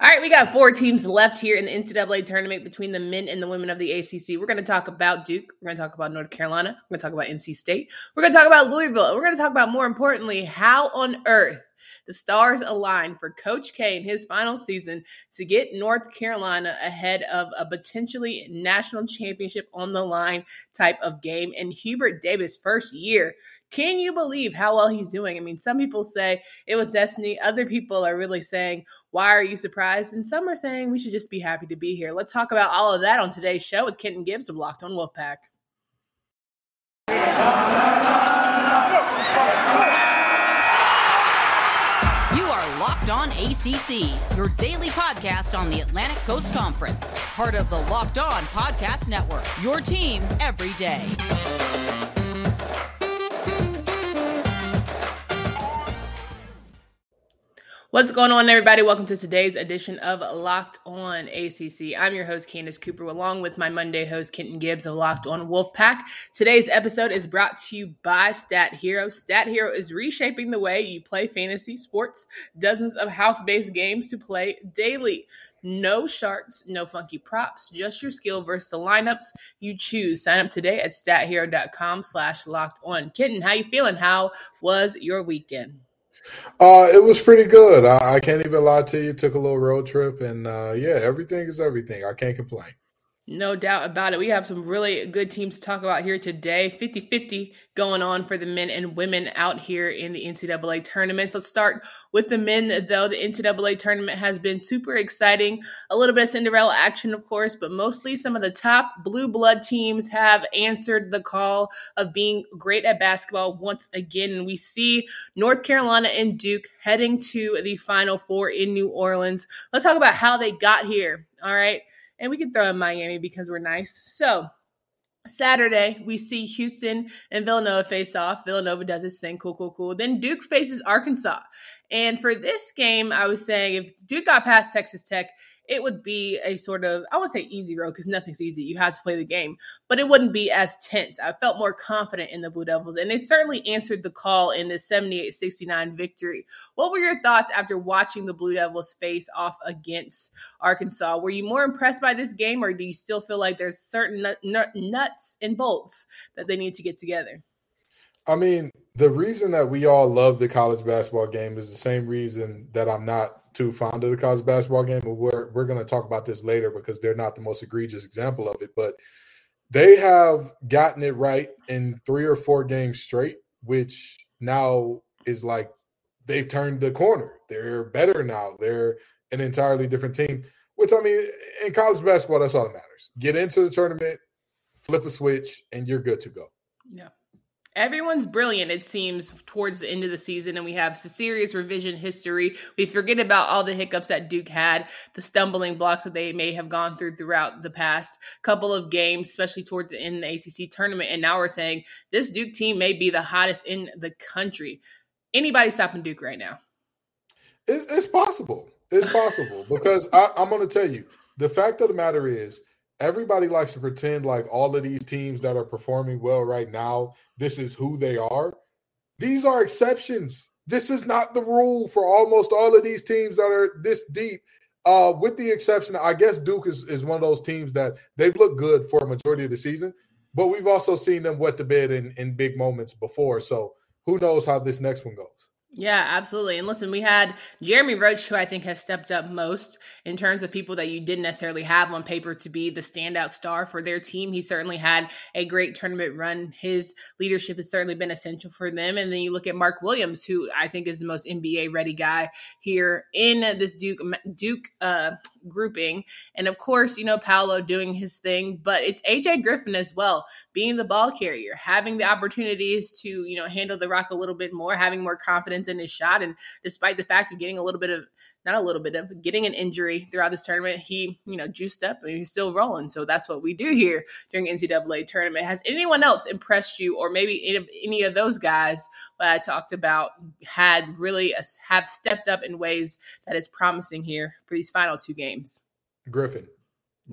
All right, we got four teams left here in the NCAA tournament between the men and the women of the ACC. We're going to talk about Duke. We're going to talk about North Carolina. We're going to talk about NC State. We're going to talk about Louisville. And we're going to talk about, more importantly, how on earth the stars align for Coach K in his final season to get North Carolina ahead of a potentially national championship on the line type of game. And Hubert Davis' first year can you believe how well he's doing? I mean, some people say it was destiny. Other people are really saying, why are you surprised? And some are saying we should just be happy to be here. Let's talk about all of that on today's show with Kenton Gibbs of Locked on Wolfpack. You are Locked On ACC, your daily podcast on the Atlantic Coast Conference, part of the Locked On Podcast Network. Your team every day. What's going on, everybody? Welcome to today's edition of Locked On ACC. I'm your host, Candace Cooper, along with my Monday host, Kenton Gibbs of Locked On Wolfpack. Today's episode is brought to you by Stat Hero. Stat Hero is reshaping the way you play fantasy sports, dozens of house based games to play daily. No sharks, no funky props, just your skill versus the lineups you choose. Sign up today at stathero.com slash locked on. Kenton, how you feeling? How was your weekend? Uh, it was pretty good. I, I, can't even lie to you. Took a little road trip, and uh, yeah, everything is everything. I can't complain. No doubt about it. We have some really good teams to talk about here today. 50 50 going on for the men and women out here in the NCAA tournaments. Let's start with the men, though. The NCAA tournament has been super exciting. A little bit of Cinderella action, of course, but mostly some of the top blue blood teams have answered the call of being great at basketball once again. And we see North Carolina and Duke heading to the Final Four in New Orleans. Let's talk about how they got here. All right and we can throw in Miami because we're nice. So Saturday, we see Houston and Villanova face off. Villanova does its thing. Cool, cool, cool. Then Duke faces Arkansas. And for this game, I was saying if Duke got past Texas Tech, it would be a sort of I would say easy road because nothing's easy. You have to play the game, but it wouldn't be as tense. I felt more confident in the Blue Devils, and they certainly answered the call in the 78-69 victory. What were your thoughts after watching the Blue Devils face off against Arkansas? Were you more impressed by this game, or do you still feel like there's certain nut, nut, nuts and bolts that they need to get together? I mean, the reason that we all love the college basketball game is the same reason that I'm not too fond of the college basketball game, but we're we're going to talk about this later because they're not the most egregious example of it. But they have gotten it right in three or four games straight, which now is like they've turned the corner. They're better now. They're an entirely different team. Which I mean, in college basketball, that's all that matters. Get into the tournament, flip a switch, and you're good to go. Yeah. Everyone's brilliant, it seems, towards the end of the season, and we have serious revision history. We forget about all the hiccups that Duke had, the stumbling blocks that they may have gone through throughout the past couple of games, especially towards the end of the ACC tournament. And now we're saying this Duke team may be the hottest in the country. Anybody stopping Duke right now? It's, it's possible. It's possible because I, I'm going to tell you the fact of the matter is everybody likes to pretend like all of these teams that are performing well right now, this is who they are. These are exceptions. This is not the rule for almost all of these teams that are this deep. Uh, with the exception, I guess Duke is, is one of those teams that they've looked good for a majority of the season, but we've also seen them wet the bed in, in big moments before. So who knows how this next one goes? Yeah, absolutely. And listen, we had Jeremy Roach, who I think has stepped up most in terms of people that you didn't necessarily have on paper to be the standout star for their team. He certainly had a great tournament run. His leadership has certainly been essential for them. And then you look at Mark Williams, who I think is the most NBA ready guy here in this Duke Duke uh, grouping. And of course, you know, Paolo doing his thing, but it's AJ Griffin as well, being the ball carrier, having the opportunities to, you know, handle the rock a little bit more, having more confidence in his shot. And despite the fact of getting a little bit of, not a little bit of, getting an injury throughout this tournament, he, you know, juiced up and he's still rolling. So that's what we do here during NCAA tournament. Has anyone else impressed you, or maybe any of, any of those guys that I talked about had really a, have stepped up in ways that is promising here for these final two games? Griffin.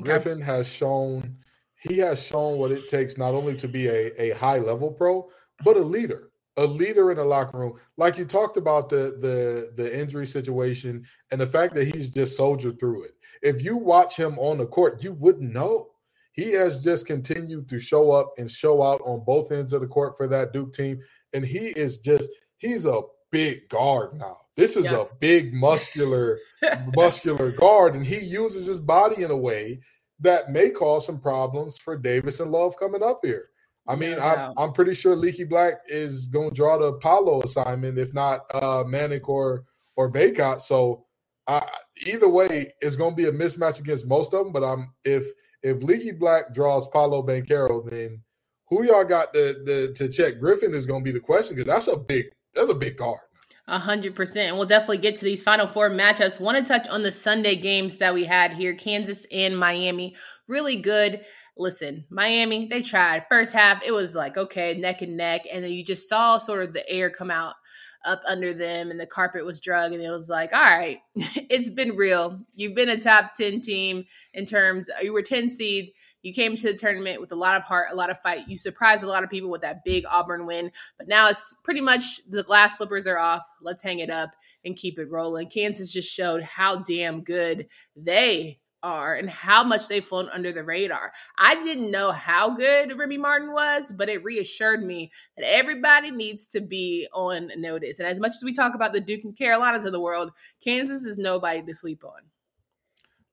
Griffin has shown he has shown what it takes not only to be a, a high level pro, but a leader. A leader in the locker room. Like you talked about the the the injury situation and the fact that he's just soldiered through it. If you watch him on the court, you wouldn't know. He has just continued to show up and show out on both ends of the court for that Duke team. And he is just he's a big guard now. This is yeah. a big muscular muscular guard, and he uses his body in a way that may cause some problems for Davis and Love coming up here. I mean, I'm, I'm pretty sure Leaky Black is going to draw the Paolo assignment, if not uh, Manek or or Bacot. So uh, either way, it's going to be a mismatch against most of them. But I'm if if Leaky Black draws Paolo Banchero, then who y'all got to, to, to check Griffin is going to be the question because that's a big that's a big guard. A hundred percent. And we'll definitely get to these final four matchups. Want to touch on the Sunday games that we had here. Kansas and Miami. Really good. Listen, Miami, they tried. First half, it was like, okay, neck and neck. And then you just saw sort of the air come out up under them and the carpet was drug. And it was like, all right, it's been real. You've been a top 10 team in terms, uh, you were 10 seed you came to the tournament with a lot of heart, a lot of fight. You surprised a lot of people with that big Auburn win, but now it's pretty much the glass slippers are off. Let's hang it up and keep it rolling. Kansas just showed how damn good they are and how much they've flown under the radar. I didn't know how good Remy Martin was, but it reassured me that everybody needs to be on notice. And as much as we talk about the Duke and Carolinas of the world, Kansas is nobody to sleep on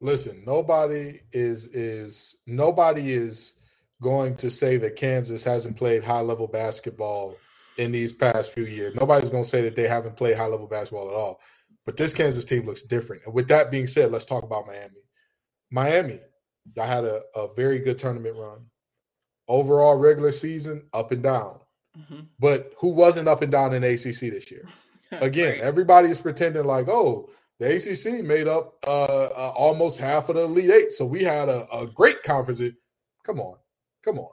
listen, nobody is is nobody is going to say that Kansas hasn't played high level basketball in these past few years. Nobody's going to say that they haven't played high level basketball at all. But this Kansas team looks different. And with that being said, let's talk about Miami. Miami, I had a, a very good tournament run. Overall regular season, up and down. Mm-hmm. But who wasn't up and down in ACC this year? Again, right. everybody is pretending like, oh, the ACC made up uh, uh, almost half of the Elite Eight. So we had a, a, great conference. Come on, come on,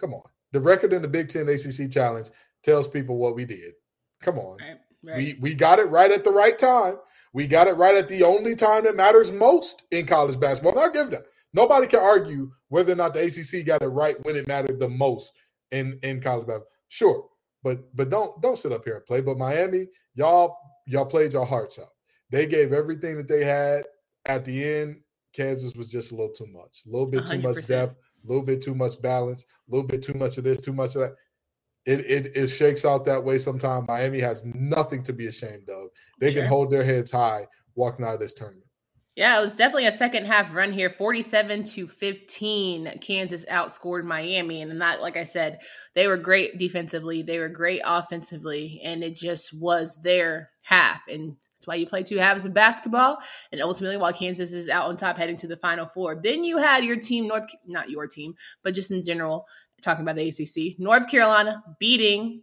come on. The record in the Big Ten ACC Challenge tells people what we did. Come on, right, right. we we got it right at the right time. We got it right at the only time that matters most in college basketball. Now, give that. Nobody can argue whether or not the ACC got it right when it mattered the most in in college basketball. Sure, but but don't don't sit up here and play. But Miami, y'all y'all played your hearts out. They gave everything that they had. At the end, Kansas was just a little too much, a little bit too 100%. much depth, a little bit too much balance, a little bit too much of this, too much of that. It, it, it shakes out that way sometimes. Miami has nothing to be ashamed of. They sure. can hold their heads high walking out of this tournament. Yeah, it was definitely a second half run here. 47 to 15. Kansas outscored Miami. And that, like I said, they were great defensively. They were great offensively. And it just was their half. And that's why you play two halves of basketball. And ultimately, while Kansas is out on top heading to the Final Four, then you had your team, North, not your team, but just in general, talking about the ACC, North Carolina beating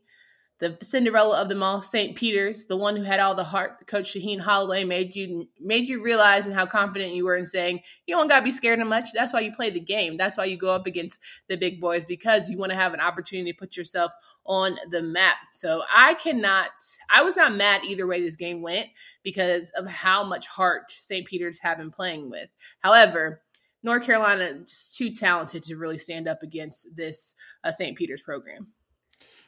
the Cinderella of them all, St. Peter's, the one who had all the heart. Coach Shaheen Holloway made you made you realize and how confident you were in saying you don't got to be scared of much. That's why you play the game. That's why you go up against the big boys because you want to have an opportunity to put yourself on the map. So I cannot. I was not mad either way this game went because of how much heart St. Peter's have been playing with. However. North Carolina just too talented to really stand up against this uh, St. Peter's program.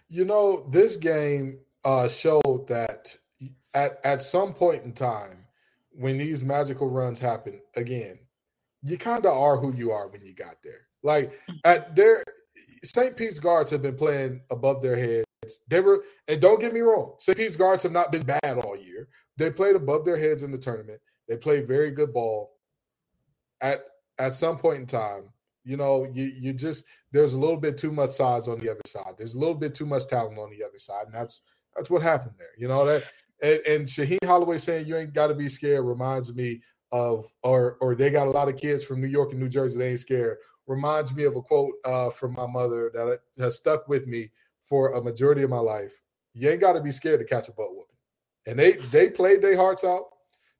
You know, this game uh, showed that at at some point in time, when these magical runs happen again, you kind of are who you are when you got there. Like at their St. Pete's guards have been playing above their heads. They were, and don't get me wrong, St. Pete's guards have not been bad all year. They played above their heads in the tournament. They played very good ball. At at some point in time, you know, you you just there's a little bit too much size on the other side. There's a little bit too much talent on the other side, and that's that's what happened there. You know that, and, and Shaheen Holloway saying you ain't got to be scared reminds me of, or or they got a lot of kids from New York and New Jersey they ain't scared. Reminds me of a quote uh, from my mother that has stuck with me for a majority of my life. You ain't got to be scared to catch a butt whooping, and they they played their hearts out.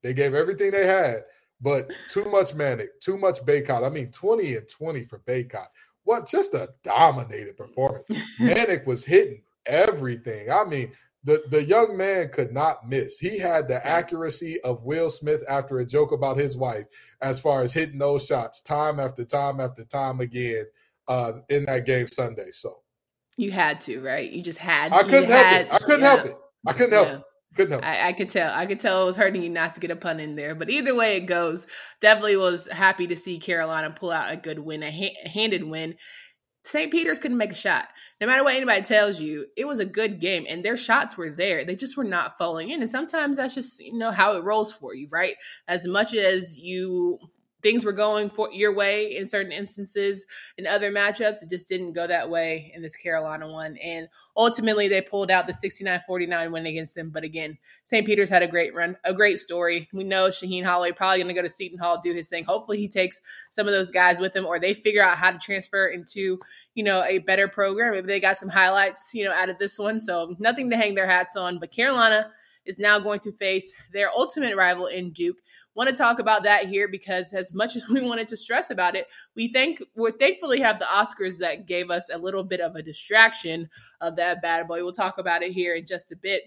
They gave everything they had, but too much Manek, too much Bacot. I mean, 20 and 20 for Bacot. What just a dominated performance. Manek was hitting everything. I mean, the, the young man could not miss. He had the accuracy of Will Smith after a joke about his wife, as far as hitting those shots time after time after time again uh, in that game Sunday. So You had to, right? You just had. I couldn't help it. I couldn't yeah. help it. I couldn't help yeah. it. Couldn't help. I, I, could tell. I could tell it was hurting you not to get a pun in there. But either way it goes, definitely was happy to see Carolina pull out a good win, a ha- handed win. St. Peter's couldn't make a shot. No matter what anybody tells you, it was a good game and their shots were there. They just were not falling in. And sometimes that's just, you know, how it rolls for you, right? As much as you things were going for your way in certain instances in other matchups. It just didn't go that way in this Carolina one. And ultimately they pulled out the 69-49 win against them. But again, St. Peter's had a great run, a great story. We know Shaheen Holloway probably going to go to Seton Hall, do his thing. Hopefully he takes some of those guys with him or they figure out how to transfer into, you know, a better program. Maybe they got some highlights, you know, out of this one. So nothing to hang their hats on. But Carolina is now going to face their ultimate rival in Duke want to talk about that here because as much as we wanted to stress about it, we think we thankfully have the Oscars that gave us a little bit of a distraction of that bad boy. We'll talk about it here in just a bit.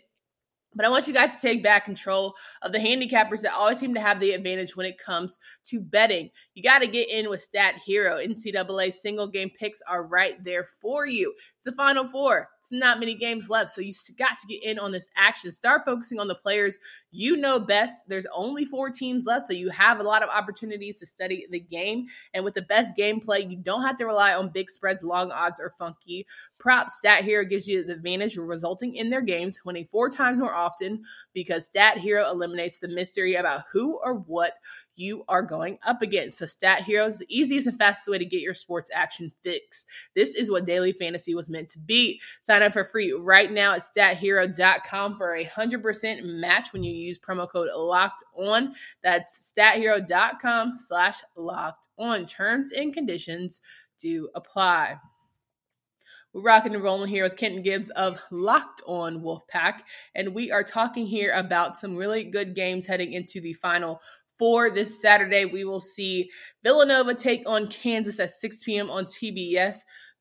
But I want you guys to take back control of the handicappers that always seem to have the advantage when it comes to betting. You got to get in with Stat Hero. NCAA single game picks are right there for you. It's the Final Four. It's not many games left, so you got to get in on this action. Start focusing on the players you know best. There's only four teams left, so you have a lot of opportunities to study the game. And with the best gameplay, you don't have to rely on big spreads, long odds, or funky props. Stat Hero gives you the advantage resulting in their games winning four times more often because Stat Hero eliminates the mystery about who or what you are going up against. So, Stat Hero is the easiest and fastest way to get your sports action fix. This is what daily fantasy was meant to be. Sign up for free right now at stathero.com for a 100% match when you use promo code locked on. That's stathero.com slash locked on. Terms and conditions do apply. We're rocking and rolling here with Kenton Gibbs of Locked On Wolfpack, and we are talking here about some really good games heading into the final for this Saturday. We will see Villanova take on Kansas at 6 p.m. on TBS.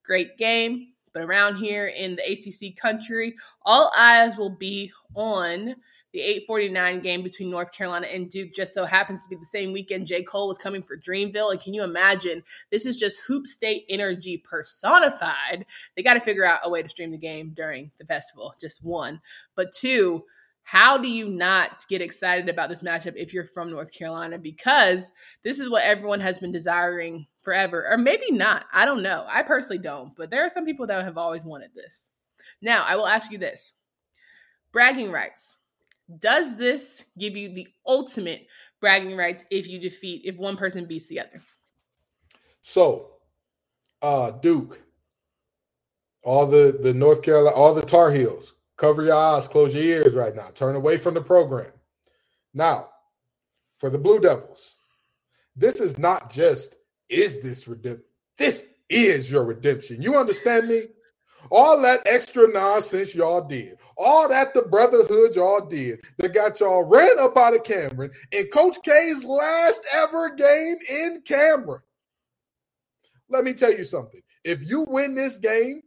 Great game. But around here in the ACC country, all eyes will be on the 849 game between North Carolina and Duke. Just so happens to be the same weekend J. Cole was coming for Dreamville. And can you imagine? This is just Hoop State energy personified. They got to figure out a way to stream the game during the festival. Just one. But two, how do you not get excited about this matchup if you're from North Carolina? Because this is what everyone has been desiring forever, or maybe not. I don't know. I personally don't, but there are some people that have always wanted this. Now, I will ask you this bragging rights. Does this give you the ultimate bragging rights if you defeat, if one person beats the other? So, uh, Duke, all the the North Carolina, all the Tar Heels, Cover your eyes, close your ears right now. Turn away from the program. Now, for the Blue Devils, this is not just is this redemption. This is your redemption. You understand me? All that extra nonsense y'all did, all that the brotherhood y'all did that got y'all ran up out of Cameron in Coach K's last ever game in Cameron. Let me tell you something. If you win this game,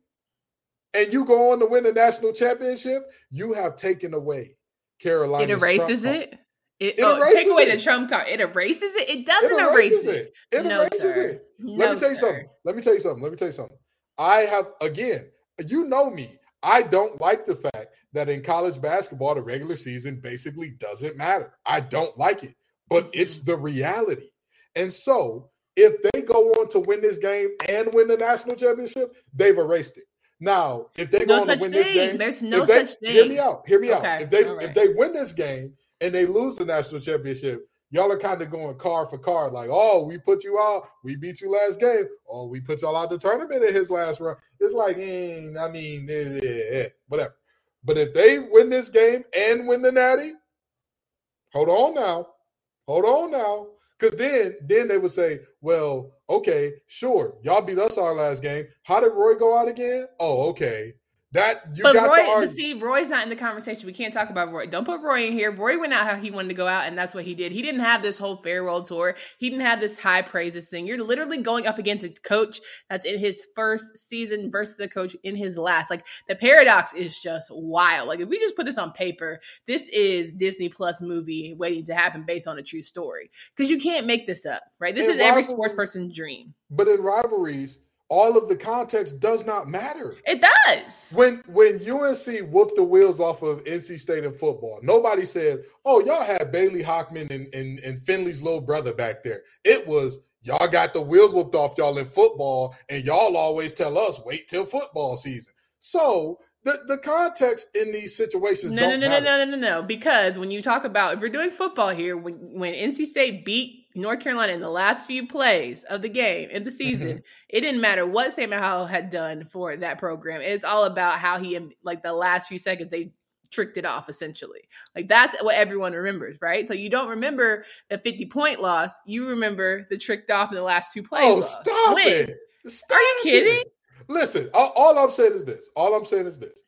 and you go on to win the national championship, you have taken away Carolina. It erases it. It, it oh, take away it. the trump card. It erases it. It doesn't it erase it. It, no, erases sir. it. No, Let me tell you something. Let me tell you something. Let me tell you something. I have again. You know me. I don't like the fact that in college basketball the regular season basically doesn't matter. I don't like it, but mm-hmm. it's the reality. And so, if they go on to win this game and win the national championship, they've erased it. Now, if they no go on to win thing. this game, there's no they, such thing. Hear me out. Hear me okay. out. If they right. if they win this game and they lose the national championship, y'all are kind of going card for card, like, oh, we put you out, we beat you last game, oh, we put y'all out the tournament in his last run. It's like, mm, I mean, whatever. But if they win this game and win the natty, hold on now, hold on now. Because then, then they would say, "Well, okay, sure, y'all beat us our last game. How did Roy go out again? Oh, okay, that you but got Roy, but see, Roy's not in the conversation. We can't talk about Roy. Don't put Roy in here. Roy went out how he wanted to go out, and that's what he did. He didn't have this whole farewell tour. He didn't have this high praises thing. You're literally going up against a coach that's in his first season versus a coach in his last. Like the paradox is just wild. Like if we just put this on paper, this is Disney Plus movie waiting to happen based on a true story. Because you can't make this up, right? This in is every sports person's dream. But in rivalries, all of the context does not matter. It does. When when UNC whooped the wheels off of NC State in football, nobody said, "Oh, y'all had Bailey Hockman and, and, and Finley's little brother back there." It was y'all got the wheels whooped off y'all in football, and y'all always tell us wait till football season. So the, the context in these situations no no no, no no no no no because when you talk about if we're doing football here when when NC State beat North Carolina in the last few plays of the game in the season it didn't matter what Sam Howell had done for that program it's all about how he like the last few seconds they tricked it off essentially like that's what everyone remembers right so you don't remember the 50 point loss you remember the tricked off in the last two plays oh stop Win. it stop are you kidding it. Listen, all, all, I'm saying is this. All I'm saying is this.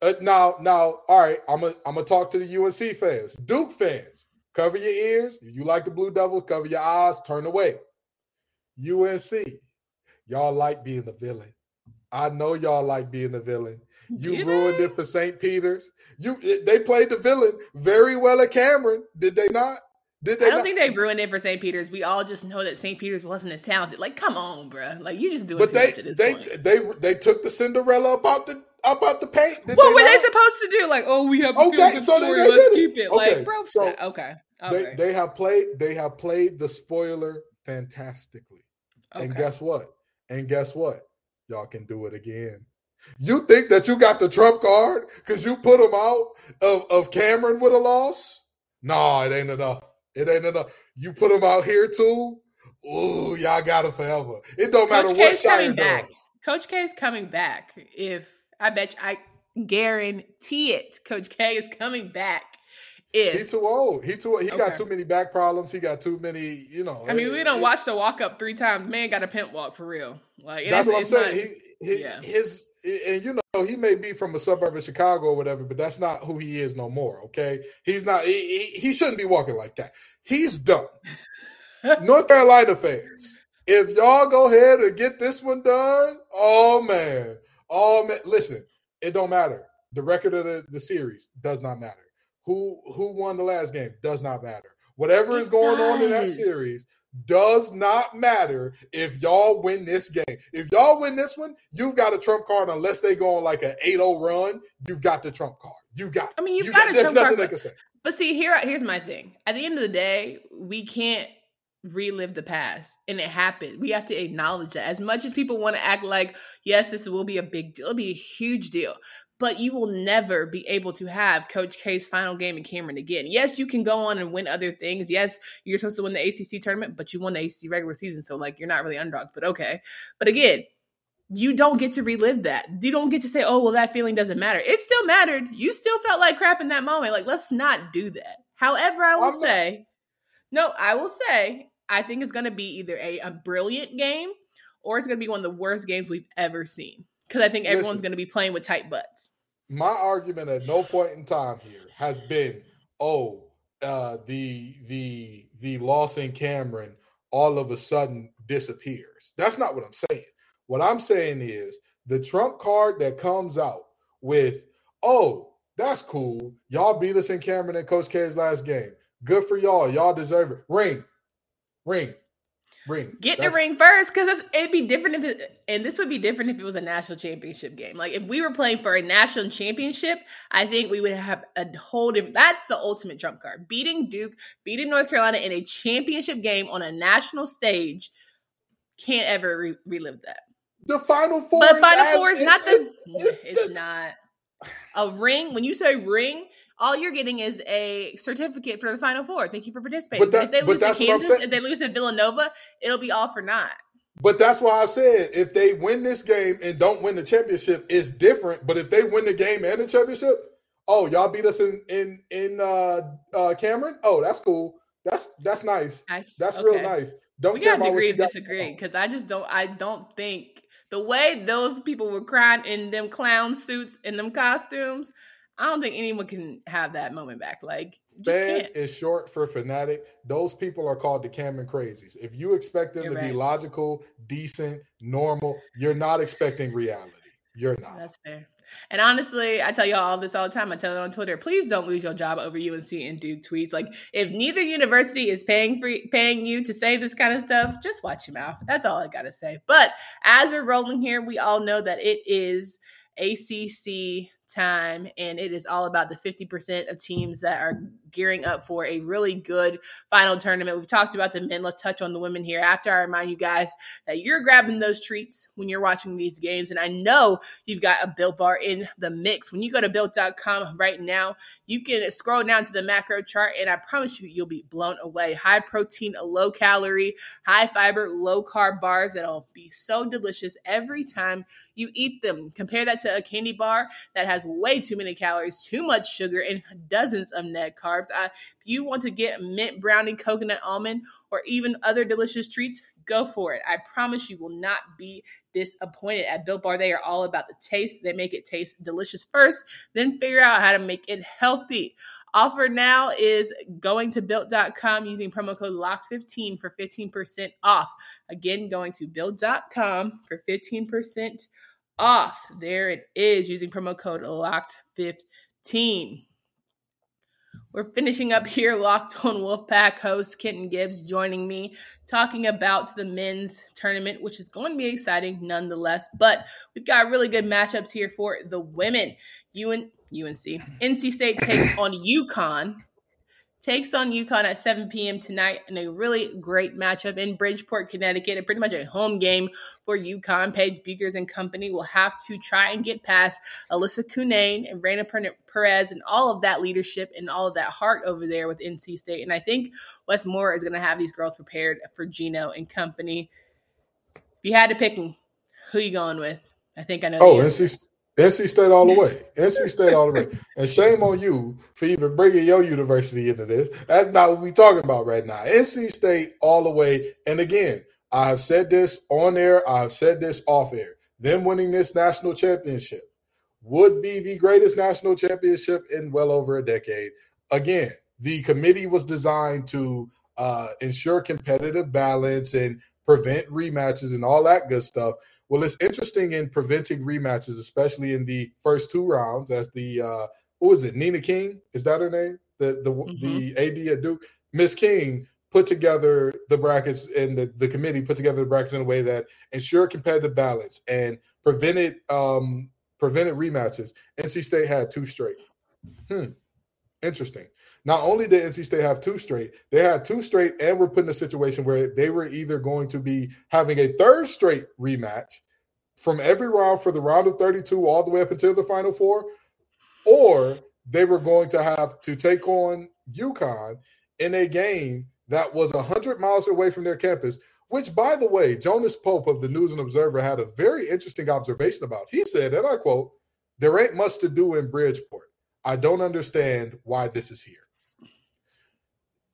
Uh, now, now, all right. I'm gonna I'm gonna talk to the UNC fans, Duke fans. Cover your ears. If you like the Blue Devils, cover your eyes. Turn away. UNC, y'all like being the villain. I know y'all like being the villain. You Did ruined they? it for St. Peter's. You they played the villain very well at Cameron, did they not? Did they I don't not? think they ruined it for St. Peter's. We all just know that St. Peter's wasn't as talented. Like, come on, bro. Like, you just doing but too they, much at this they, point. They they took the Cinderella up about the about the paint. Did what they were not? they supposed to do? Like, oh, we have okay, so story. They, they Let's keep it. Okay, like, bro, so okay. okay. They they have played they have played the spoiler fantastically. Okay. And guess what? And guess what? Y'all can do it again. You think that you got the trump card because you put them out of, of Cameron with a loss? No, it ain't enough. It ain't enough. You put them out here too. Ooh, y'all got it forever. It don't Coach matter K's what Scheyer back. does. Coach K is coming back. If I bet you, I guarantee it, Coach K is coming back. If he too old, he too he okay. got too many back problems. He got too many, you know. I mean, we don't watch the walk up three times. Man got a pimp walk for real. Like that's what I'm saying. Not, he, he yeah. his and you know he may be from a suburb of Chicago or whatever, but that's not who he is no more. Okay, he's not. He, he, he shouldn't be walking like that. He's done. North Carolina fans, if y'all go ahead and get this one done, oh man, man, listen, it don't matter. The record of the, the series does not matter. Who who won the last game does not matter. Whatever is going does. on in that series does not matter if y'all win this game. If y'all win this one, you've got a trump card unless they go on like an 8-0 run, you've got the trump card. You got I mean, you've you got, got a there's nothing card, they can say. But see, here here's my thing. At the end of the day, we can't relive the past and it happened. We have to acknowledge that. As much as people want to act like, yes, this will be a big deal, it'll be a huge deal. But you will never be able to have Coach K's final game in Cameron again. Yes, you can go on and win other things. Yes, you're supposed to win the ACC tournament, but you won the ACC regular season, so like you're not really underdogs. But okay. But again, you don't get to relive that. You don't get to say, oh, well, that feeling doesn't matter. It still mattered. You still felt like crap in that moment. Like, let's not do that. However, I will say, no, I will say, I think it's going to be either a, a brilliant game or it's going to be one of the worst games we've ever seen. Because I think everyone's going to be playing with tight butts. My argument at no point in time here has been, oh, uh, the the the loss in Cameron all of a sudden disappears. That's not what I'm saying. What I'm saying is the trump card that comes out with, oh, that's cool. Y'all beat us in Cameron and Coach K's last game. Good for y'all. Y'all deserve it. Ring, ring, ring. Get that's- the ring first because it'd be different if it, and this would be different if it was a national championship game. Like if we were playing for a national championship, I think we would have a whole different. That's the ultimate trump card. Beating Duke, beating North Carolina in a championship game on a national stage, can't ever re- relive that. The final four. But final four is not the. It's, it's the, not a ring. When you say ring, all you're getting is a certificate for the final four. Thank you for participating. But, that, if they lose to Kansas, if they lose to Villanova, it'll be all for naught. But that's why I said if they win this game and don't win the championship, it's different. But if they win the game and the championship, oh, y'all beat us in in in uh, uh Cameron. Oh, that's cool. That's that's nice. nice. That's okay. real nice. Don't we care gotta agree disagree because I just don't. I don't think the way those people were crying in them clown suits and them costumes, I don't think anyone can have that moment back. Like, fan is short for fanatic. Those people are called the Cameron crazies. If you expect them you're to right. be logical, decent, normal, you're not expecting reality. You're not. That's fair. And honestly, I tell y'all all this all the time. I tell it on Twitter. Please don't lose your job over UNC and Duke tweets. Like, if neither university is paying for paying you to say this kind of stuff, just watch your mouth. That's all I gotta say. But as we're rolling here, we all know that it is ACC time, and it is all about the 50% of teams that are gearing up for a really good final tournament. We've talked about the men. Let's touch on the women here. After I remind you guys that you're grabbing those treats when you're watching these games. And I know you've got a Built Bar in the mix. When you go to built.com right now, you can scroll down to the macro chart, and I promise you, you'll be blown away. High protein, low calorie, high fiber, low carb bars that'll be so delicious every time you eat them. Compare that to a candy bar that has way too many calories, too much sugar, and dozens of net carbs. I, if you want to get mint brownie, coconut almond, or even other delicious treats, go for it. I promise you will not be disappointed at Built Bar. They are all about the taste. They make it taste delicious first, then figure out how to make it healthy. Offer now is going to built.com using promo code LOCK15 for 15% off. Again, going to built.com for 15% off. There it is using promo code LOCKed15. We're finishing up here, Locked on Wolfpack host Kenton Gibbs joining me, talking about the men's tournament, which is going to be exciting nonetheless. But we've got really good matchups here for the women. UN, UNC, NC State takes on UConn takes on UConn at 7 p.m. tonight in a really great matchup in Bridgeport, Connecticut. And pretty much a home game for UConn. Paige Bueckers and company will have to try and get past Elissa Cunane and Raina Perez and all of that leadership and all of that heart over there with NC State. And I think Wes Moore is going to have these girls prepared for Gino and company. If you had to pick them, who you going with? I think I know. Oh, NC, NC State all the way. NC State all the way. And shame on you for even bringing your university into this. That's not what we're talking about right now. NC State all the way. And again, I have said this on air. I have said this off air. Them winning this national championship would be the greatest national championship in well over a decade. Again, the committee was designed to uh, ensure competitive balance and prevent rematches and all that good stuff. Well, it's interesting in preventing rematches, especially in the first two rounds, as the uh, what was it, Nina King? Is that her name? The the mm-hmm. the AD at Duke, Miss King put together the brackets and the, the committee put together the brackets in a way that ensured competitive balance and prevented um prevented rematches. NC State had two straight. Hmm. Interesting. Not only did NC State have two straight, they had two straight and were put in a situation where they were either going to be having a third straight rematch from every round for the round of 32 all the way up until the final four, or they were going to have to take on UConn in a game that was 100 miles away from their campus, which, by the way, Jonas Pope of the News and Observer had a very interesting observation about. He said, and I quote, There ain't much to do in Bridgeport. I don't understand why this is here.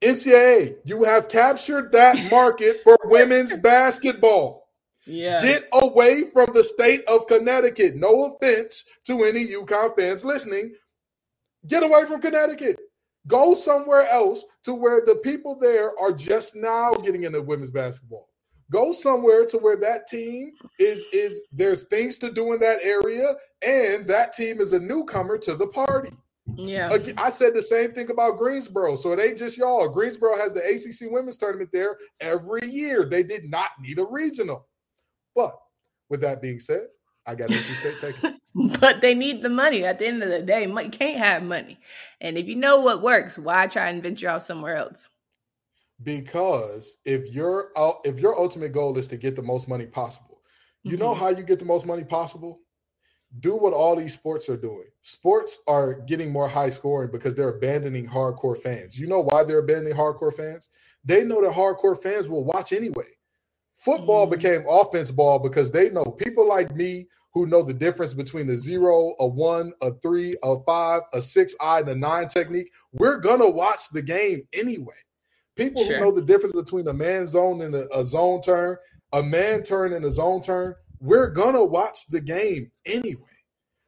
NCAA, you have captured that market for women's basketball. Yeah. Get away from the state of Connecticut. No offense to any UConn fans listening. Get away from Connecticut. Go somewhere else to where the people there are just now getting into women's basketball. Go somewhere to where that team is is there's things to do in that area and that team is a newcomer to the party. Yeah. I said the same thing about Greensboro. So it ain't just y'all. Greensboro has the ACC women's tournament there every year. They did not need a regional. But with that being said, I got NC State taking. but they need the money. At the end of the day, you can't have money. And if you know what works, why try and venture out somewhere else? Because if your if your ultimate goal is to get the most money possible, you mm-hmm. know how you get the most money possible do what all these sports are doing. Sports are getting more high scoring because they're abandoning hardcore fans. You know why they're abandoning hardcore fans? They know that hardcore fans will watch anyway. Football mm. became offense ball because they know people like me who know the difference between a zero, a one, a three, a five, a six eye, and a nine technique. We're gonna watch the game anyway. People sure. who know the difference between a man zone and a, a zone turn, a man turn and a zone turn, we're gonna watch the game anyway.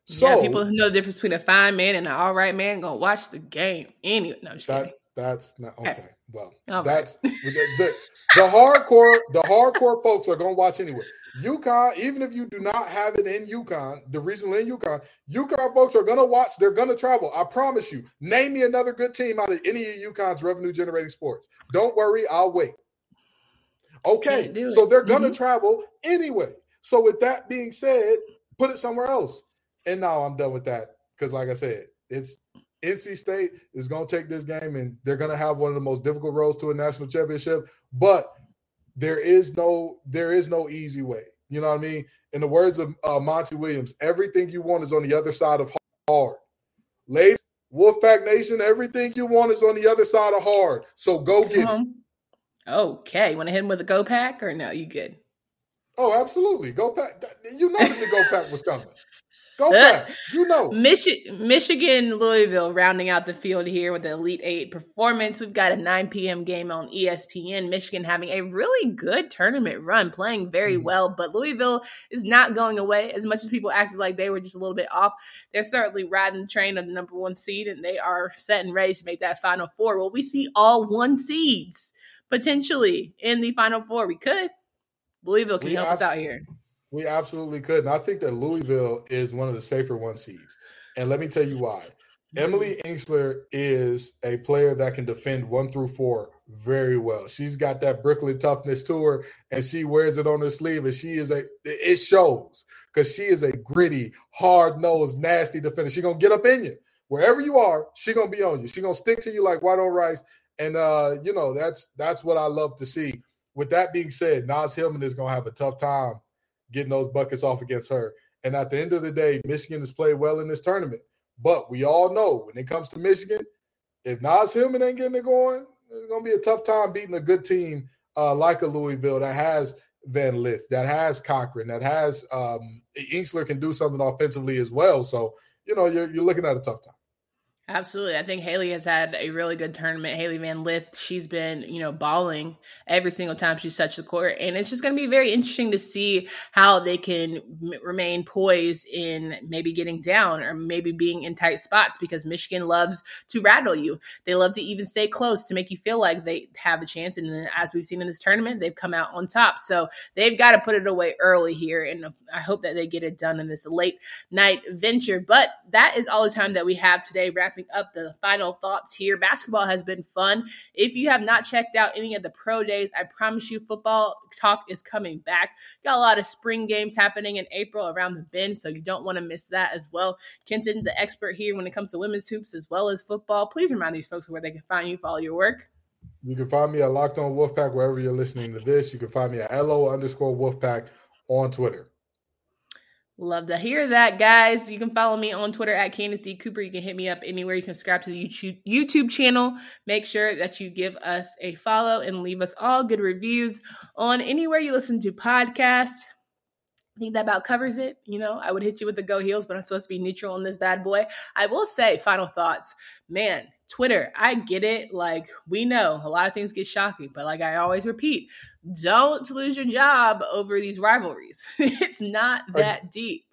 So yeah, people know the difference between a fine man and an all right man gonna watch the game anyway. No, that's kidding. that's not okay. Well, All that's the, the, the hardcore. The hardcore folks are gonna watch anyway. UConn, even if you do not have it in UConn, the regional in UConn, UConn folks are gonna watch. They're gonna travel. I promise you. Name me another good team out of any of UConn's revenue generating sports. Don't worry, I'll wait. Okay, so they're gonna Mhm. travel anyway. So with that being said, put it somewhere else. And now I'm done with that because, like I said, it's NC State is going to take this game and they're going to have one of the most difficult roads to a national championship. But there is no there is no easy way. You know what I mean? In the words of uh, Monty Williams, everything you want is on the other side of hard. Ladies, Wolfpack Nation, everything you want is on the other side of hard. So go Come get it. on. Okay, want to hit him with a go pack or no? You good? Oh, absolutely. Go pack. You know that the go pack was coming. Go pack. You know. Michi- Michigan, Louisville rounding out the field here with the Elite Eight performance. We've got a 9 p.m. game on ESPN. Michigan having a really good tournament run, playing very Mhm. well, but Louisville is not going away. As much as people acted like they were just a little bit off, they're certainly riding the train of the number one seed, and they are set and ready to make that Final Four. Well, we see all one seeds potentially in the Final Four. We could. Louisville can We help us out here. We absolutely could. And I think that Louisville is one of the safer one seeds. And let me tell you why. Emily Engstler is a player that can defend one through four very well. She's got that Brooklyn toughness to her, and she wears it on her sleeve. And she is a it shows because she is a gritty, hard nosed, nasty defender. She's gonna get up in you wherever you are. She's gonna be on you. She's gonna stick to you like white on rice. And uh, you know that's that's what I love to see. With that being said, Naz Hillmon is gonna have a tough time getting those buckets off against her. And at the end of the day, Michigan has played well in this tournament. But we all know when it comes to Michigan, if Naz Hillmon ain't getting it going, it's gonna be a tough time beating a good team uh, like a Louisville that has Van Lith, that has Cochran, that has um, Engstler can do something offensively as well. So you know you're you're looking at a tough time. Absolutely. I think Hailey has had a really good tournament. Hailey Van Lith, she's been, you know, balling every single time she's touched the court. And it's just going to be very interesting to see how they can m- remain poised in maybe getting down or maybe being in tight spots because Michigan loves to rattle you. They love to even stay close to make you feel like they have a chance. And as we've seen in this tournament, they've come out on top. So they've got to put it away early here. And um, I hope that they get it done in this late night venture. But that is all the time that we have today. Wrapping up the final thoughts here. Basketball has been fun. If you have not checked out any of the pro days, I promise you, football talk is coming back. Got a lot of spring games happening in April around the bend, so you don't want to miss that as well. Kenton, the expert here when it comes to women's hoops as well as football, please remind these folks where they can find you, follow your work. You can find me at Locked On Wolfpack wherever you're listening to this. You can find me at LO underscore Wolfpack on Twitter. Love to hear that, guys. You can follow me on Twitter at Candace D. Cooper. You can hit me up anywhere. You can subscribe to the YouTube YouTube channel. Make sure that you give us a follow and leave us all good reviews on anywhere you listen to podcasts. I think that about covers it. You know, I would hit you with the go heels, but I'm supposed to be neutral on this bad boy. I will say, final thoughts. Man, Twitter, I get it. Like, we know a lot of things get shocking, but like I always repeat, don't lose your job over these rivalries. it's not that deep.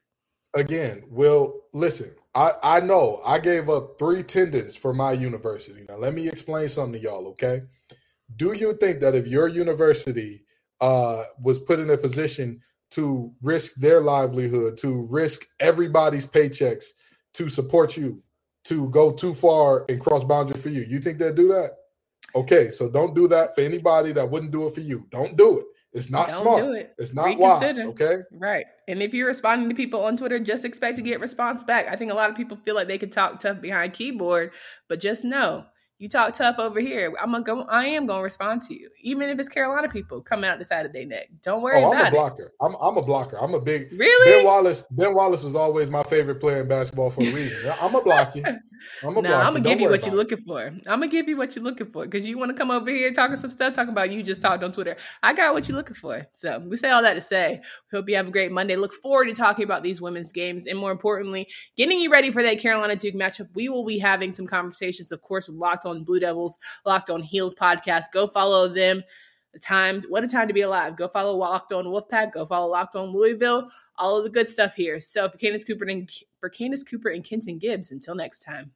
Again, Will, listen, I, I know I gave up three tendons for my university. Now, let me explain something to y'all, okay? Do you think that if your university uh, was put in a position to risk their livelihood, to risk everybody's paychecks to support you, to go too far and cross boundary for you, you think they'd do that? Okay, so don't do that for anybody that wouldn't do it for you. Don't do it. It's not Don't smart. do it. It's not wise. Okay. Right. And if you're responding to people on Twitter, just expect to get response back. I think a lot of people feel like they can talk tough behind keyboard, but just know you talk tough over here. I'm gonna go. I am gonna respond to you, even if it's Carolina people coming out the side of their neck. Don't worry Oh, I'm a about it. blocker. I'm I'm a blocker. I'm a big Really? Ben Wallace. Ben Wallace was always my favorite player in basketball for a reason. I'm a block you. I'm a no, I'm gonna give you what you're looking for. I'm gonna give you what you're looking for because you want to come over here talking some stuff, talking about you just talked on Twitter. I got what you're looking for. So we say all that to say, hope you have a great Monday. Look forward to talking about these women's games and more importantly, getting you ready for that Carolina Duke matchup. We will be having some conversations, of course, with Locked On Blue Devils, Locked On Heels podcast. Go follow them A time, what a time to be alive. Go follow Locked On Wolfpack. Go follow Locked On Louisville. All of the good stuff here. So for Candace Cooper and for Candace Cooper and Kenton Gibbs, until next time.